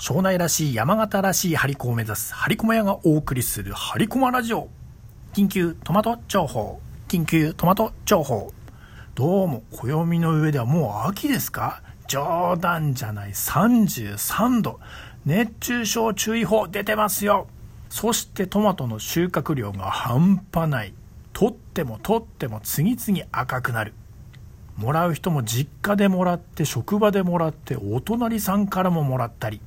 庄内らしい山形らしい張り子を目指す張り駒屋がお送りする張り駒ラジオ。緊急トマト情報。緊急トマト情報。どうも暦の上ではもう秋ですか？冗談じゃない。33度熱中症注意報出てますよ。そしてトマトの収穫量が半端ない。取っても取っても次々赤くなる。もらう人も実家でもらって職場でもらってお隣さんからももらったり。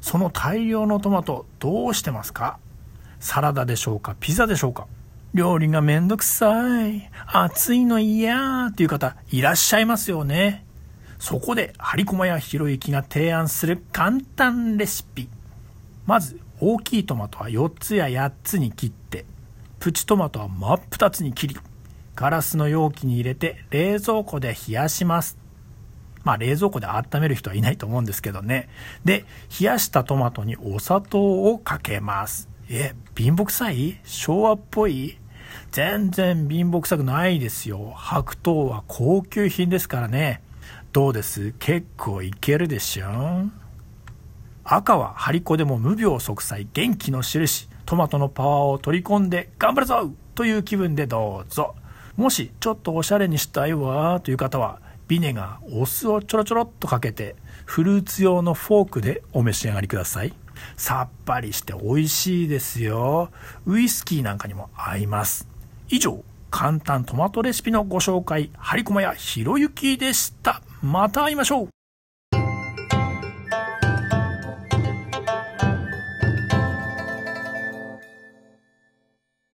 その大量のトマトどうしてますか？サラダでしょうか？ピザでしょうか？料理がめんどくさい。暑いの嫌っていう方いらっしゃいますよね。そこで、張り駒屋ひろゆきが提案する簡単レシピ。まず、大きいトマトは4つや8つに切って、プチトマトは真っ二つに切り、ガラスの容器に入れて冷蔵庫で冷やします。まあ冷蔵庫で温める人はいないと思うんですけどね。で、冷やしたトマトにお砂糖をかけます。え、貧乏臭い？昭和っぽい？全然貧乏臭くないですよ。白桃は高級品ですからね。どうです？結構いけるでしょ赤は張り子でも無病息災元気の印。トマトのパワーを取り込んで頑張るぞという気分でどうぞ。もしちょっとおしゃれにしたいわという方はビネガー、お酢をちょろちょろっとかけて、フルーツ用のフォークでお召し上がりください。さっぱりして美味しいですよ。ウイスキーなんかにも合います。以上、簡単トマトレシピのご紹介、張り駒屋ひろゆきでした。また会いましょう